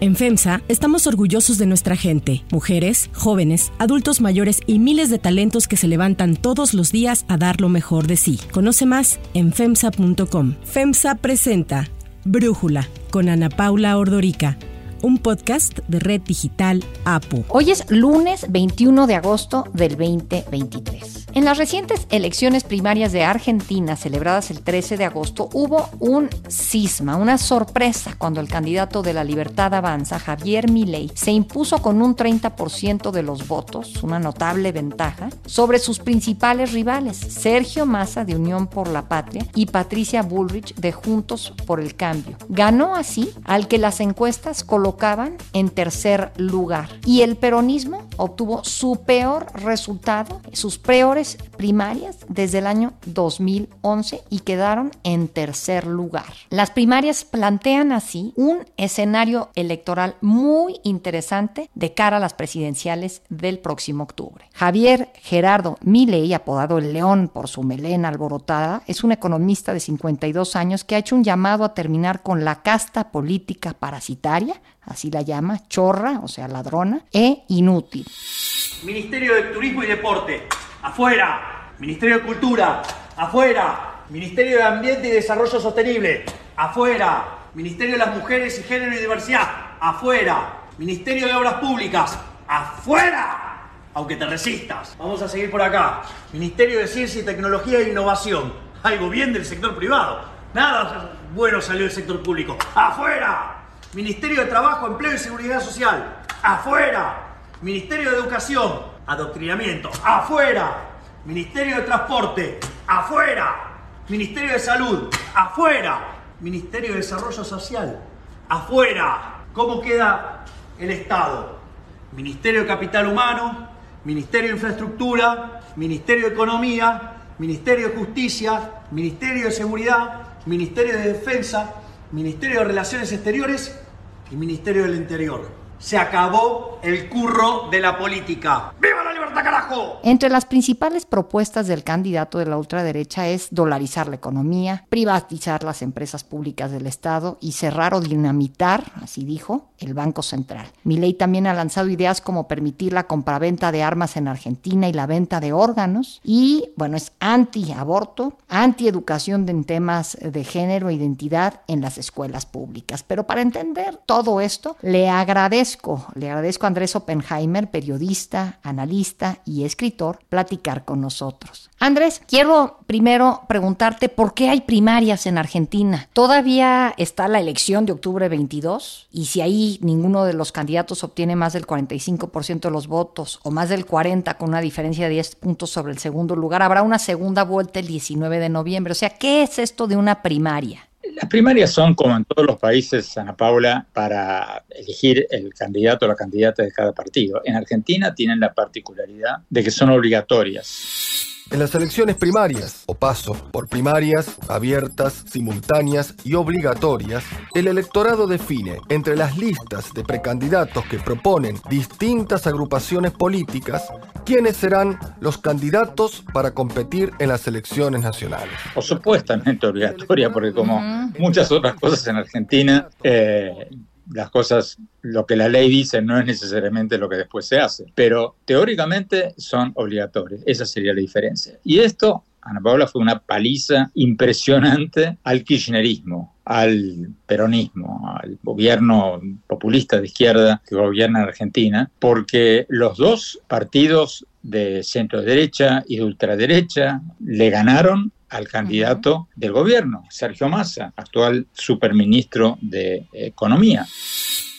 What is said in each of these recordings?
En FEMSA estamos orgullosos de nuestra gente, mujeres, jóvenes, adultos mayores y miles de talentos que se levantan todos los días a dar lo mejor de sí. Conoce más en FEMSA.com. FEMSA presenta Brújula con Ana Paula Ordorica un podcast de Red Digital APU. Hoy es lunes 21 de agosto del 2023. En las recientes elecciones primarias de Argentina, celebradas el 13 de agosto, hubo un cisma, una sorpresa cuando el candidato de la Libertad Avanza, Javier Milei, se impuso con un 30% de los votos, una notable ventaja, sobre sus principales rivales, Sergio Massa de Unión por la Patria y Patricia Bullrich de Juntos por el Cambio. Ganó así al que las encuestas colocaban en tercer lugar. Y el peronismo obtuvo su peor resultado, sus peores primarias desde el año 2011 y quedaron en tercer lugar. Las primarias plantean así un escenario electoral muy interesante de cara a las presidenciales del próximo octubre. Javier Gerardo Milei, apodado el León por su melena alborotada, es un economista de 52 años que ha hecho un llamado a terminar con la casta política parasitaria así la llama, chorra, o sea, ladrona, e inútil. Ministerio de Turismo y Deporte, afuera. Ministerio de Cultura, afuera. Ministerio de Ambiente y Desarrollo Sostenible, afuera. Ministerio de las Mujeres y Género y Diversidad, afuera. Ministerio de Obras Públicas, afuera. Aunque te resistas. Vamos a seguir por acá. Ministerio de Ciencia y Tecnología e Innovación. Algo bien del sector privado. Nada bueno salió del sector público. ¡Afuera! Ministerio de Trabajo, Empleo y Seguridad Social, afuera. Ministerio de Educación, adoctrinamiento, afuera. Ministerio de Transporte, afuera. Ministerio de Salud, afuera. Ministerio de Desarrollo Social, afuera. ¿Cómo queda el Estado? Ministerio de Capital Humano, Ministerio de Infraestructura, Ministerio de Economía, Ministerio de Justicia, Ministerio de Seguridad, Ministerio de Defensa, Ministerio de Relaciones Exteriores y Ministerio del Interior. Se acabó el curro de la política. ¡Viva carajo! Entre las principales propuestas del candidato de la ultraderecha es dolarizar la economía, privatizar las empresas públicas del Estado y cerrar o dinamitar, así dijo, el Banco Central. Milei también ha lanzado ideas como permitir la compraventa de armas en Argentina y la venta de órganos. Y, bueno, es anti-aborto, anti-educación en temas de género e identidad en las escuelas públicas. Pero para entender todo esto, le agradezco le agradezco a Andrés Oppenheimer, periodista, analista y escritor, platicar con nosotros. Andrés, quiero primero preguntarte por qué hay primarias en Argentina. ¿Todavía está la elección de octubre 22? Y si ahí ninguno de los candidatos obtiene más del 45% de los votos o más del 40% con una diferencia de 10 puntos sobre el segundo lugar, habrá una segunda vuelta el 19 de noviembre. O sea, ¿qué es esto de una primaria? Las primarias son, como en todos los países, Ana Paula, para elegir el candidato o la candidata de cada partido. En Argentina tienen la particularidad de que son obligatorias. En las elecciones primarias, o paso por primarias, abiertas, simultáneas y obligatorias, el electorado define entre las listas de precandidatos que proponen distintas agrupaciones políticas quiénes serán los candidatos para competir en las elecciones nacionales. O supuestamente obligatoria, porque como muchas otras cosas en Argentina, eh, las cosas, lo que la ley dice no es necesariamente lo que después se hace, pero teóricamente son obligatorios. Esa sería la diferencia. Y esto, Ana Paula, fue una paliza impresionante al kirchnerismo, al peronismo, al gobierno populista de izquierda que gobierna en Argentina, porque los dos partidos de centro derecha y de ultraderecha le ganaron al candidato del gobierno, Sergio Massa, actual superministro de Economía.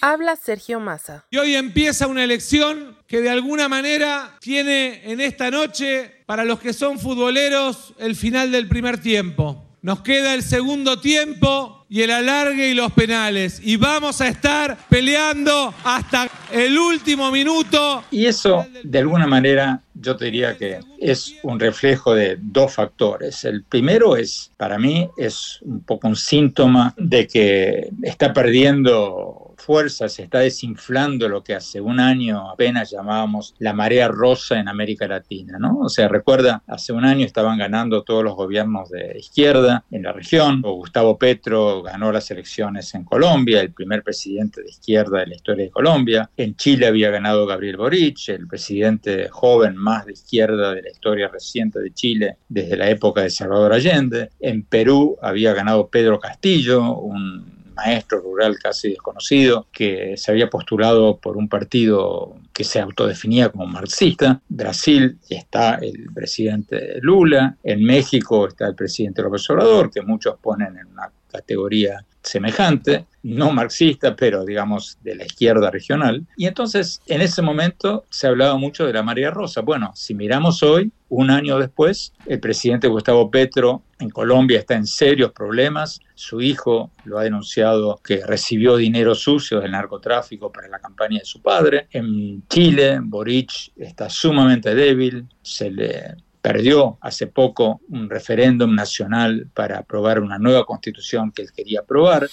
Habla Sergio Massa. Y hoy empieza una elección que de alguna manera tiene en esta noche, para los que son futboleros, el final del primer tiempo. Nos queda el segundo tiempo y el alargue y los penales. Y vamos a estar peleando hasta el último minuto. Y eso, de alguna manera, yo te diría que es un reflejo de dos factores. El primero es, para mí, es un poco un síntoma de que está perdiendo fuerza, se está desinflando lo que hace un año apenas llamábamos la marea rosa en América Latina, ¿no? O sea, recuerda, hace un año estaban ganando todos los gobiernos de izquierda en la región, Gustavo Petro ganó las elecciones en Colombia, el primer presidente de izquierda de la historia de Colombia, en Chile había ganado Gabriel Boric, el presidente joven más de izquierda de la historia reciente de Chile desde la época de Salvador Allende, en Perú había ganado Pedro Castillo, un maestro rural casi desconocido, que se había postulado por un partido que se autodefinía como marxista. Brasil está el presidente Lula, en México está el presidente López Obrador, que muchos ponen en una categoría semejante, no marxista, pero digamos de la izquierda regional. Y entonces en ese momento se hablaba mucho de la María Rosa. Bueno, si miramos hoy, un año después, el presidente Gustavo Petro en Colombia está en serios problemas. Su hijo lo ha denunciado que recibió dinero sucio del narcotráfico para la campaña de su padre. En Chile, Boric está sumamente débil, se le perdió hace poco un referéndum nacional para aprobar una nueva constitución que él quería aprobar.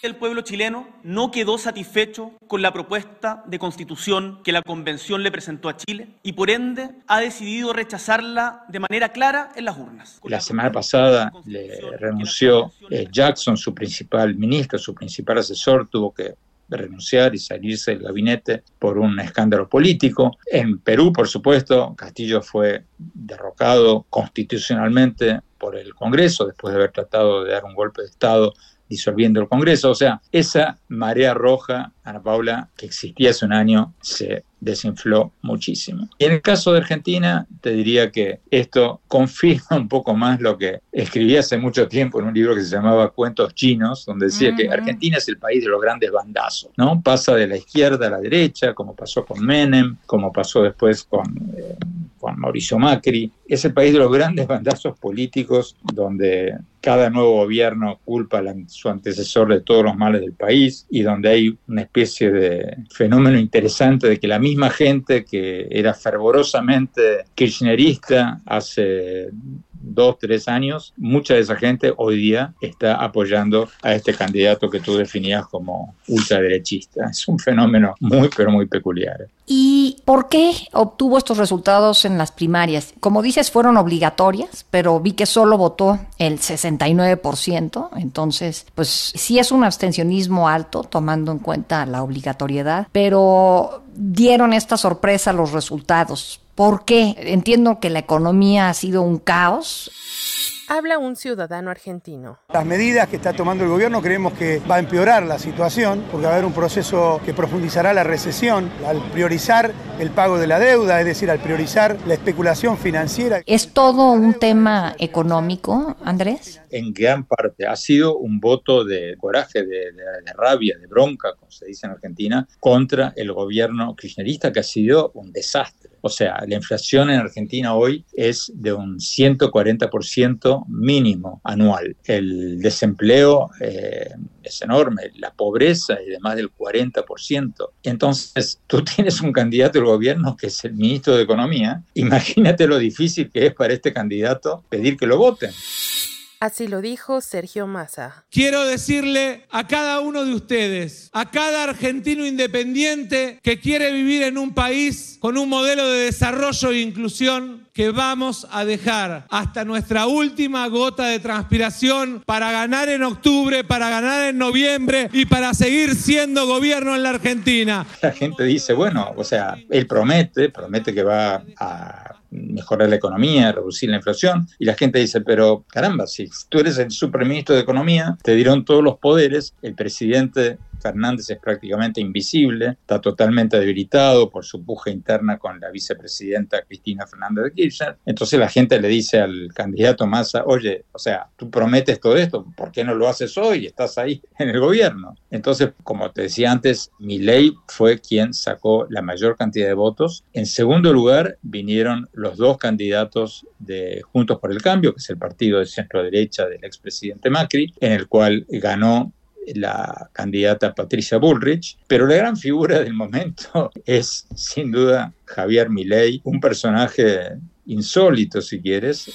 El pueblo chileno no quedó satisfecho con la propuesta de constitución que la convención le presentó a Chile y por ende ha decidido rechazarla de manera clara en las urnas. La semana pasada le renunció eh, Jackson, su principal ministro, su principal asesor, tuvo que renunciar y salirse del gabinete por un escándalo político. En Perú, por supuesto, Castillo fue derrocado constitucionalmente por el Congreso después de haber tratado de dar un golpe de Estado disolviendo el Congreso. O sea, esa marea roja, Ana Paula, que existía hace un año, se desinfló muchísimo. Y en el caso de Argentina, te diría que esto confirma un poco más lo que escribí hace mucho tiempo en un libro que se llamaba Cuentos Chinos, donde decía que Argentina es el país de los grandes bandazos, ¿no? Pasa de la izquierda a la derecha, como pasó con Menem, como pasó después con... Eh, con Mauricio Macri. Es el país de los grandes bandazos políticos donde cada nuevo gobierno culpa a su antecesor de todos los males del país y donde hay una especie de fenómeno interesante de que la misma gente que era fervorosamente kirchnerista hace dos, tres años, mucha de esa gente hoy día está apoyando a este candidato que tú definías como ultraderechista. Es un fenómeno muy, pero muy peculiar. ¿Y por qué obtuvo estos resultados en las primarias? Como dices, fueron obligatorias, pero vi que solo votó el 69%, entonces, pues sí es un abstencionismo alto, tomando en cuenta la obligatoriedad, pero dieron esta sorpresa los resultados. ¿Por qué? Entiendo que la economía ha sido un caos. Habla un ciudadano argentino. Las medidas que está tomando el gobierno creemos que va a empeorar la situación porque va a haber un proceso que profundizará la recesión al priorizar el pago de la deuda, es decir, al priorizar la especulación financiera. ¿Es todo un tema económico, Andrés? En gran parte ha sido un voto de coraje, de, de rabia, de bronca, como se dice en Argentina, contra el gobierno kirchnerista que ha sido un desastre. O sea, la inflación en Argentina hoy es de un 140% mínimo anual. El desempleo eh, es enorme, la pobreza es de más del 40%. Entonces, tú tienes un candidato del gobierno que es el ministro de Economía. Imagínate lo difícil que es para este candidato pedir que lo voten. Así lo dijo Sergio Massa. Quiero decirle a cada uno de ustedes, a cada argentino independiente que quiere vivir en un país con un modelo de desarrollo e inclusión, que vamos a dejar hasta nuestra última gota de transpiración para ganar en octubre, para ganar en noviembre y para seguir siendo gobierno en la Argentina. La gente dice, bueno, o sea, él promete, promete que va a mejorar la economía, reducir la inflación. Y la gente dice, pero caramba, si tú eres el superministro de Economía, te dieron todos los poderes, el presidente Fernández es prácticamente invisible, está totalmente debilitado por su puja interna con la vicepresidenta Cristina Fernández de Kirchner. Entonces la gente le dice al candidato Massa, oye, o sea, tú prometes todo esto, ¿por qué no lo haces hoy? Estás ahí en el gobierno. Entonces, como te decía antes, ley fue quien sacó la mayor cantidad de votos. En segundo lugar, vinieron los dos candidatos de Juntos por el Cambio, que es el partido de centro derecha del expresidente Macri, en el cual ganó la candidata Patricia Bullrich, pero la gran figura del momento es sin duda Javier Milei, un personaje insólito si quieres.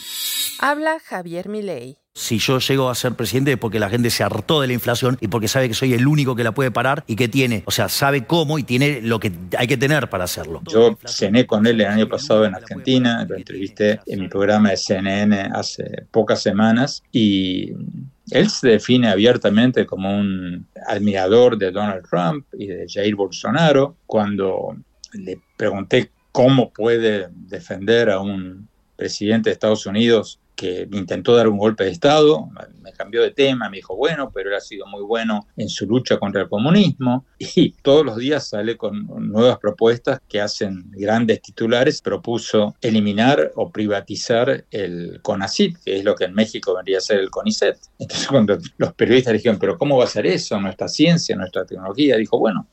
Habla Javier Milei. Si yo llego a ser presidente es porque la gente se hartó de la inflación y porque sabe que soy el único que la puede parar y que tiene, o sea, sabe cómo y tiene lo que hay que tener para hacerlo. Yo cené con él el año pasado en Argentina, lo entrevisté en mi programa de CNN hace pocas semanas y él se define abiertamente como un admirador de Donald Trump y de Jair Bolsonaro. Cuando le pregunté cómo puede defender a un presidente de Estados Unidos que intentó dar un golpe de Estado, me cambió de tema, me dijo, bueno, pero él ha sido muy bueno en su lucha contra el comunismo y todos los días sale con nuevas propuestas que hacen grandes titulares. Propuso eliminar o privatizar el CONACIT, que es lo que en México vendría a ser el CONICET. Entonces cuando los periodistas dijeron, pero ¿cómo va a ser eso? Nuestra ciencia, nuestra tecnología, dijo, bueno,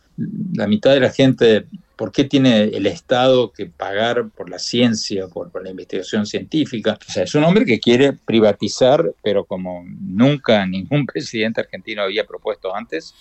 la mitad de la gente ¿Por qué tiene el Estado que pagar por la ciencia, por, la investigación científica? O sea, es un hombre que quiere privatizar, pero como nunca ningún presidente argentino había propuesto antes.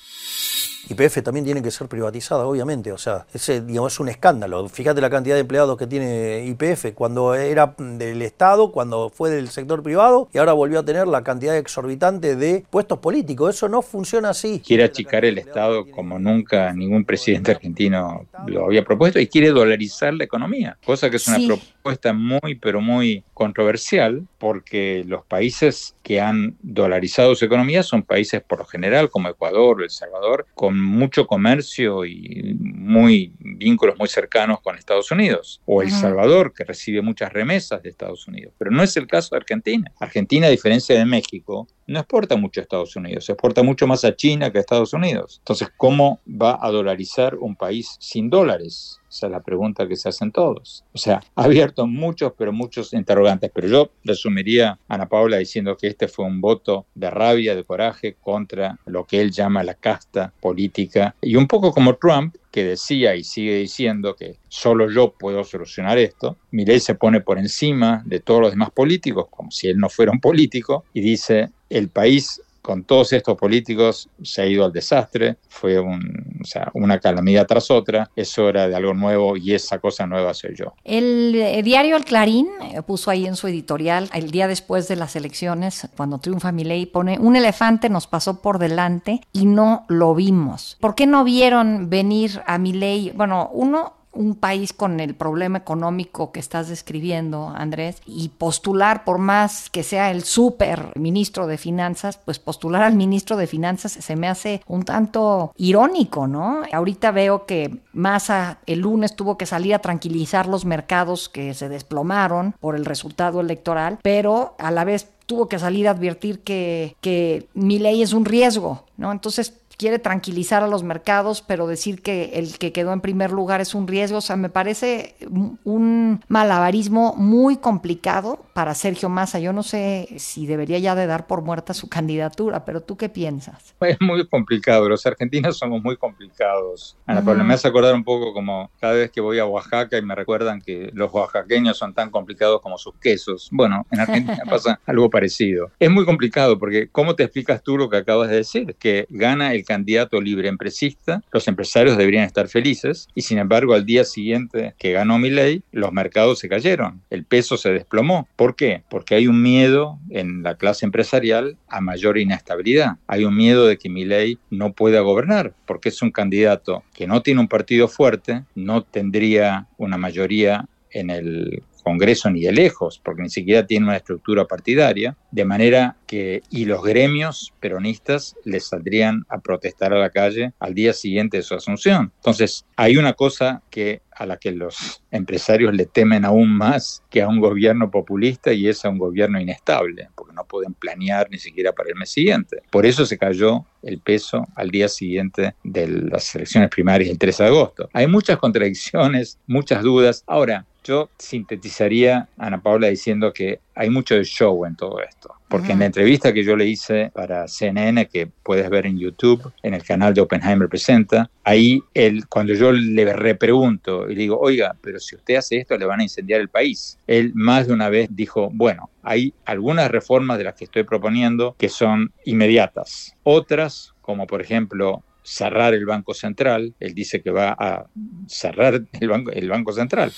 YPF también tiene que ser privatizada, obviamente. O sea, ese, digamos, es un escándalo. Fíjate la cantidad de empleados que tiene YPF cuando era del Estado, cuando fue del sector privado y ahora volvió a tener la cantidad exorbitante de puestos políticos. Eso no funciona así. Quiere achicar el Estado como nunca ningún presidente argentino lo había propuesto y quiere dolarizar la economía, cosa que es una sí. propuesta muy, pero muy controversial porque los países que han dolarizado su economía son países por lo general como Ecuador o El Salvador con mucho comercio y muy vínculos muy cercanos con Estados Unidos o El Salvador que recibe muchas remesas de Estados Unidos, pero no es el caso de Argentina. Argentina a diferencia de México no exporta mucho a Estados Unidos, exporta mucho más a China que a Estados Unidos. Entonces, ¿cómo va a dolarizar un país sin dólares? Esa es la pregunta que se hacen todos. O sea, ha abierto muchos, pero muchos interrogantes. Pero yo resumiría a Ana Paula diciendo que este fue un voto de rabia, de coraje contra lo que él llama la casta política. Y un poco como Trump, que decía y sigue diciendo que solo yo puedo solucionar esto, Milei se pone por encima de todos los demás políticos, como si él no fuera un político, y dice, el país con todos estos políticos se ha ido al desastre, fue un, o sea, una calamidad tras otra, es hora de algo nuevo y esa cosa nueva soy yo. El eh, diario El Clarín eh, puso ahí en su editorial, el día después de las elecciones, cuando triunfa Milei, pone, un elefante nos pasó por delante y no lo vimos. ¿Por qué no vieron venir a Milei? Bueno, uno, un país con el problema económico que estás describiendo, Andrés, y postular, por más que sea el super ministro de Finanzas, pues postular al ministro de Finanzas se me hace un tanto irónico, ¿no? Ahorita veo que Massa el lunes tuvo que salir a tranquilizar los mercados que se desplomaron por el resultado electoral, pero a la vez tuvo que salir a advertir que, que mi ley es un riesgo, ¿no? Entonces, quiere tranquilizar a los mercados, pero decir que el que quedó en primer lugar es un riesgo, o sea, me parece un malabarismo muy complicado para Sergio Massa. Yo no sé si debería ya de dar por muerta su candidatura, pero ¿tú qué piensas? Es muy complicado, los argentinos somos muy complicados. Ana Paula, me hace acordar un poco como cada vez que voy a Oaxaca y me recuerdan que los oaxaqueños son tan complicados como sus quesos. Bueno, en Argentina pasa algo parecido. Es muy complicado porque ¿cómo te explicas tú lo que acabas de decir? Que gana el candidato libre empresista, los empresarios deberían estar felices y sin embargo al día siguiente que ganó mi ley, los mercados se cayeron, el peso se desplomó. ¿Por qué? Porque hay un miedo en la clase empresarial a mayor inestabilidad. Hay un miedo de que mi ley no pueda gobernar porque es un candidato que no tiene un partido fuerte, no tendría una mayoría en el Congreso ni de lejos, porque ni siquiera tiene una estructura partidaria, de manera que, y los gremios peronistas les saldrían a protestar a la calle al día siguiente de su asunción. Entonces, hay una cosa que a la que los empresarios le temen aún más que a un gobierno populista y es a un gobierno inestable, porque no pueden planear ni siquiera para el mes siguiente. Por eso se cayó el peso al día siguiente de las elecciones primarias el 13 de agosto. Hay muchas contradicciones, muchas dudas. Ahora, yo sintetizaría a Ana Paula diciendo que hay mucho de show en todo esto. Porque en la entrevista que yo le hice para CNN, que puedes ver en YouTube, en el canal de Oppenheimer Presenta, ahí él, cuando yo le repregunto y le digo, oiga, pero si usted hace esto, le van a incendiar el país. Él más de una vez dijo, bueno, hay algunas reformas de las que estoy proponiendo que son inmediatas. Otras, como por ejemplo cerrar el Banco Central, él dice que va a cerrar el Banco, el banco Central.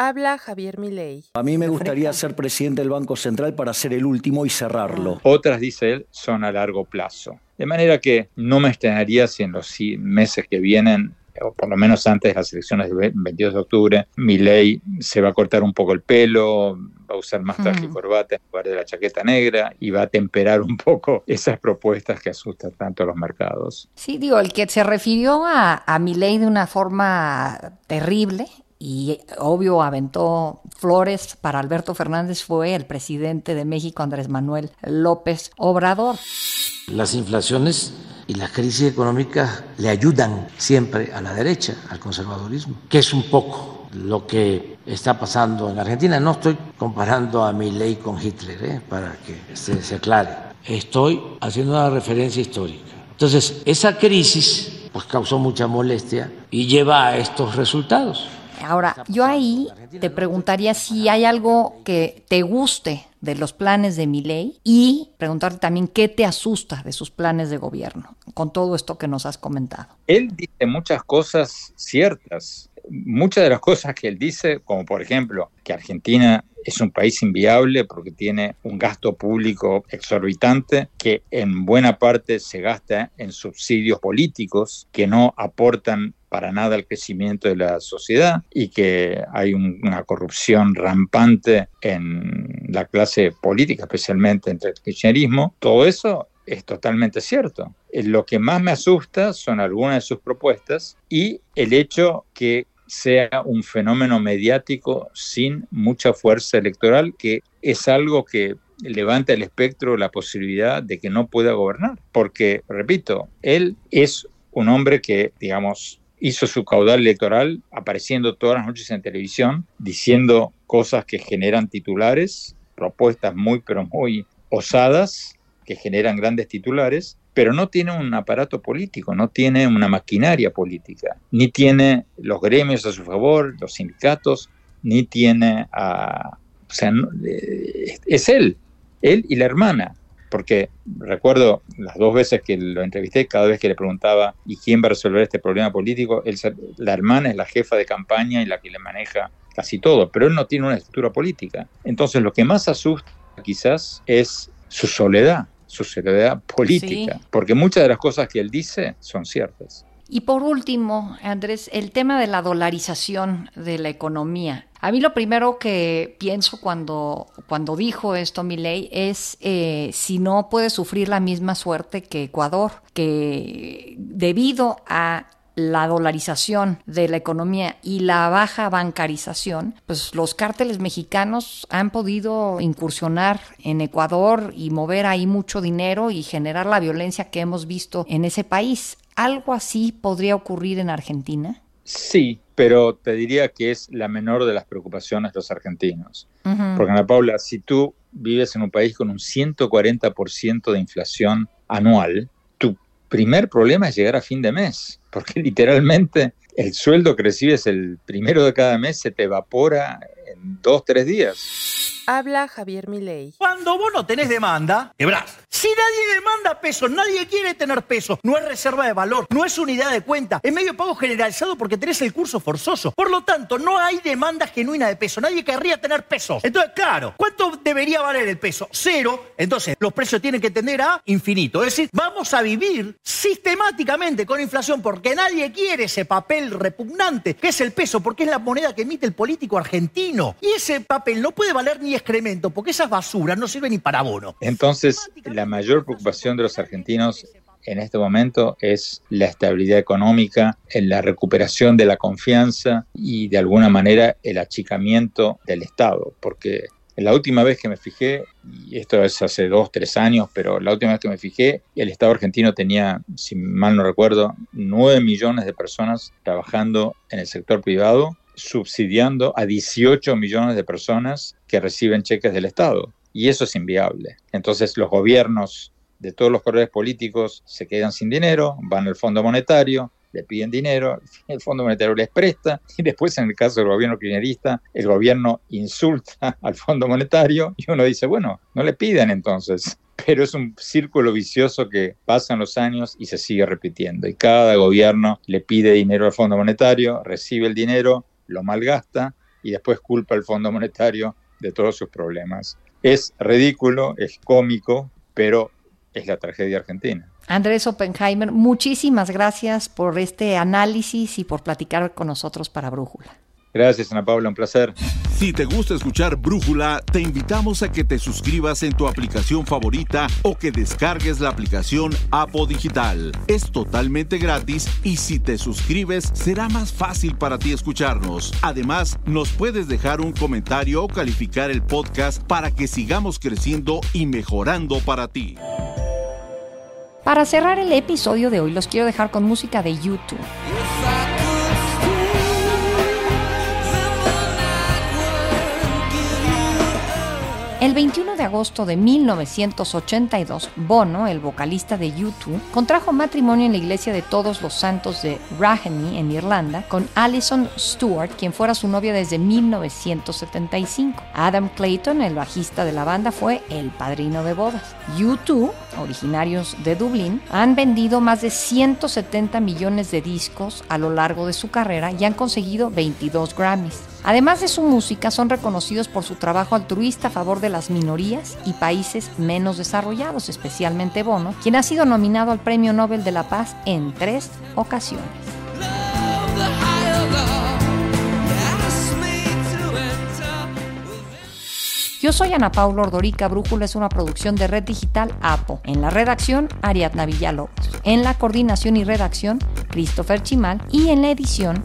Habla Javier Milei. A mí me gustaría ser presidente del Banco Central para ser el último y cerrarlo. Otras, dice él, son a largo plazo. De manera que no me extrañaría si en los meses que vienen o por lo menos antes de las elecciones del 22 de octubre, Milei se va a cortar un poco el pelo, va a usar más traje y corbata en lugar de la chaqueta negra y va a temperar un poco esas propuestas que asustan tanto a los mercados. Sí, digo, el que se refirió a, a Milei de una forma terrible y obvio aventó flores para Alberto Fernández fue el presidente de México, Andrés Manuel López Obrador. Las inflaciones y las crisis económicas le ayudan siempre a la derecha, al conservadurismo, que es un poco lo que está pasando en Argentina. No estoy comparando a mi ley con Hitler, ¿eh? para que se, se aclare. Estoy haciendo una referencia histórica. Entonces, esa crisis pues causó mucha molestia y lleva a estos resultados. Ahora, yo ahí te preguntaría si hay algo que te guste de los planes de mi ley y preguntarte también qué te asusta de sus planes de gobierno, con todo esto que nos has comentado. Él dice muchas cosas ciertas. Muchas de las cosas que él dice, como por ejemplo que Argentina es un país inviable porque tiene un gasto público exorbitante que en buena parte se gasta en subsidios políticos que no aportan para nada al crecimiento de la sociedad y que hay una corrupción rampante en la clase política, especialmente entre el kirchnerismo, todo eso es totalmente cierto. Eh, lo que más me asusta son algunas de sus propuestas y el hecho que sea un fenómeno mediático sin mucha fuerza electoral, que es algo que levanta el espectro la posibilidad de que no pueda gobernar. Porque, repito, él es un hombre que, digamos, hizo su caudal electoral apareciendo todas las noches en televisión, diciendo cosas que generan titulares, propuestas muy, pero muy osadas, que generan grandes titulares, pero no tiene un aparato político, no tiene una maquinaria política, ni tiene los gremios a su favor, los sindicatos, ni tiene a... O sea, eh, es él, él y la hermana, porque recuerdo las dos veces que lo entrevisté, cada vez que le preguntaba, ¿y quién va a resolver este problema político? la hermana es la jefa de campaña y la que le maneja casi todo, pero él no tiene una estructura política. Entonces lo que más asusta quizás es su soledad, su soledad política, porque muchas de las cosas que él dice son ciertas. Y por último, Andrés, el tema de la dolarización de la economía. A mí lo primero que pienso cuando, cuando dijo esto mi ley es eh, si no puede sufrir la misma suerte que Ecuador, que debido a la dolarización de la economía y la baja bancarización, pues los cárteles mexicanos han podido incursionar en Ecuador y mover ahí mucho dinero y generar la violencia que hemos visto en ese país. ¿Algo así podría ocurrir en Argentina? Sí, pero te diría que es la menor de las preocupaciones de los argentinos. Porque Ana Paula, si tú vives en un país con un 140% de inflación anual, tu primer problema es llegar a fin de mes, porque literalmente el sueldo que recibes el primero de cada mes se te evapora en dos, tres días. Habla Javier Milei. Cuando vos no tenés demanda, quebrás. Si nadie demanda pesos, nadie quiere tener pesos, no es reserva de valor, no es unidad de cuenta, es medio pago generalizado porque tenés el curso forzoso. Por lo tanto, no hay demanda genuina de peso, nadie querría tener pesos. Entonces, claro, ¿cuánto debería valer el peso? Cero. Entonces, los precios tienen que tender a infinito. Es decir, vamos a vivir sistemáticamente con inflación porque nadie quiere ese papel repugnante que es el peso, porque es la moneda que emite el político argentino. Y ese papel no puede valer ni excremento, porque esas basuras no sirven ni para bono. Entonces, la mayor preocupación de los argentinos en este momento es la estabilidad económica, en la recuperación de la confianza y de alguna manera el achicamiento del Estado, porque la última vez que me fijé, y esto es hace dos, tres años, pero la última vez que me fijé, el Estado argentino tenía, si mal no recuerdo, nueve millones de personas trabajando en el sector privado subsidiando a 18 millones de personas que reciben cheques del Estado. Y eso es inviable. Entonces los gobiernos de todos los colores políticos se quedan sin dinero, van al Fondo Monetario, le piden dinero, el Fondo Monetario les presta y después en el caso del gobierno kirchnerista, el gobierno insulta al Fondo Monetario y uno dice, bueno, no le piden entonces. Pero es un círculo vicioso que pasan los años y se sigue repitiendo. Y cada gobierno le pide dinero al Fondo Monetario, recibe el dinero, lo malgasta y después culpa al Fondo Monetario de todos sus problemas. Es ridículo, es cómico, pero es la tragedia argentina. Andrés Oppenheimer, muchísimas gracias por este análisis y por platicar con nosotros para Brújula. Gracias, Ana Paula, un placer. Si te gusta escuchar Brújula, te invitamos a que te suscribas en tu aplicación favorita o que descargues la aplicación Apo Digital. Es totalmente gratis y si te suscribes será más fácil para ti escucharnos. Además, nos puedes dejar un comentario o calificar el podcast para que sigamos creciendo y mejorando para ti. Para cerrar el episodio de hoy, los quiero dejar con música de YouTube. El 21 de agosto de 1982, Bono, el vocalista de U2, contrajo matrimonio en la iglesia de Todos los Santos de Raheny, en Irlanda, con Alison Stewart, quien fuera su novia desde 1975. Adam Clayton, el bajista de la banda, fue el padrino de bodas. U2, originarios de Dublín, han vendido más de 170 millones de discos a lo largo de su carrera y han conseguido 22 Grammys. Además de su música, son reconocidos por su trabajo altruista a favor de las minorías y países menos desarrollados, especialmente Bono, quien ha sido nominado al Premio Nobel de la Paz en tres ocasiones. Yo soy Ana Paula Ordorica. Brújula es una producción de Red Digital APO. En la redacción, Ariadna Villalobos. En la coordinación y redacción, Christopher Chimal. Y en la edición,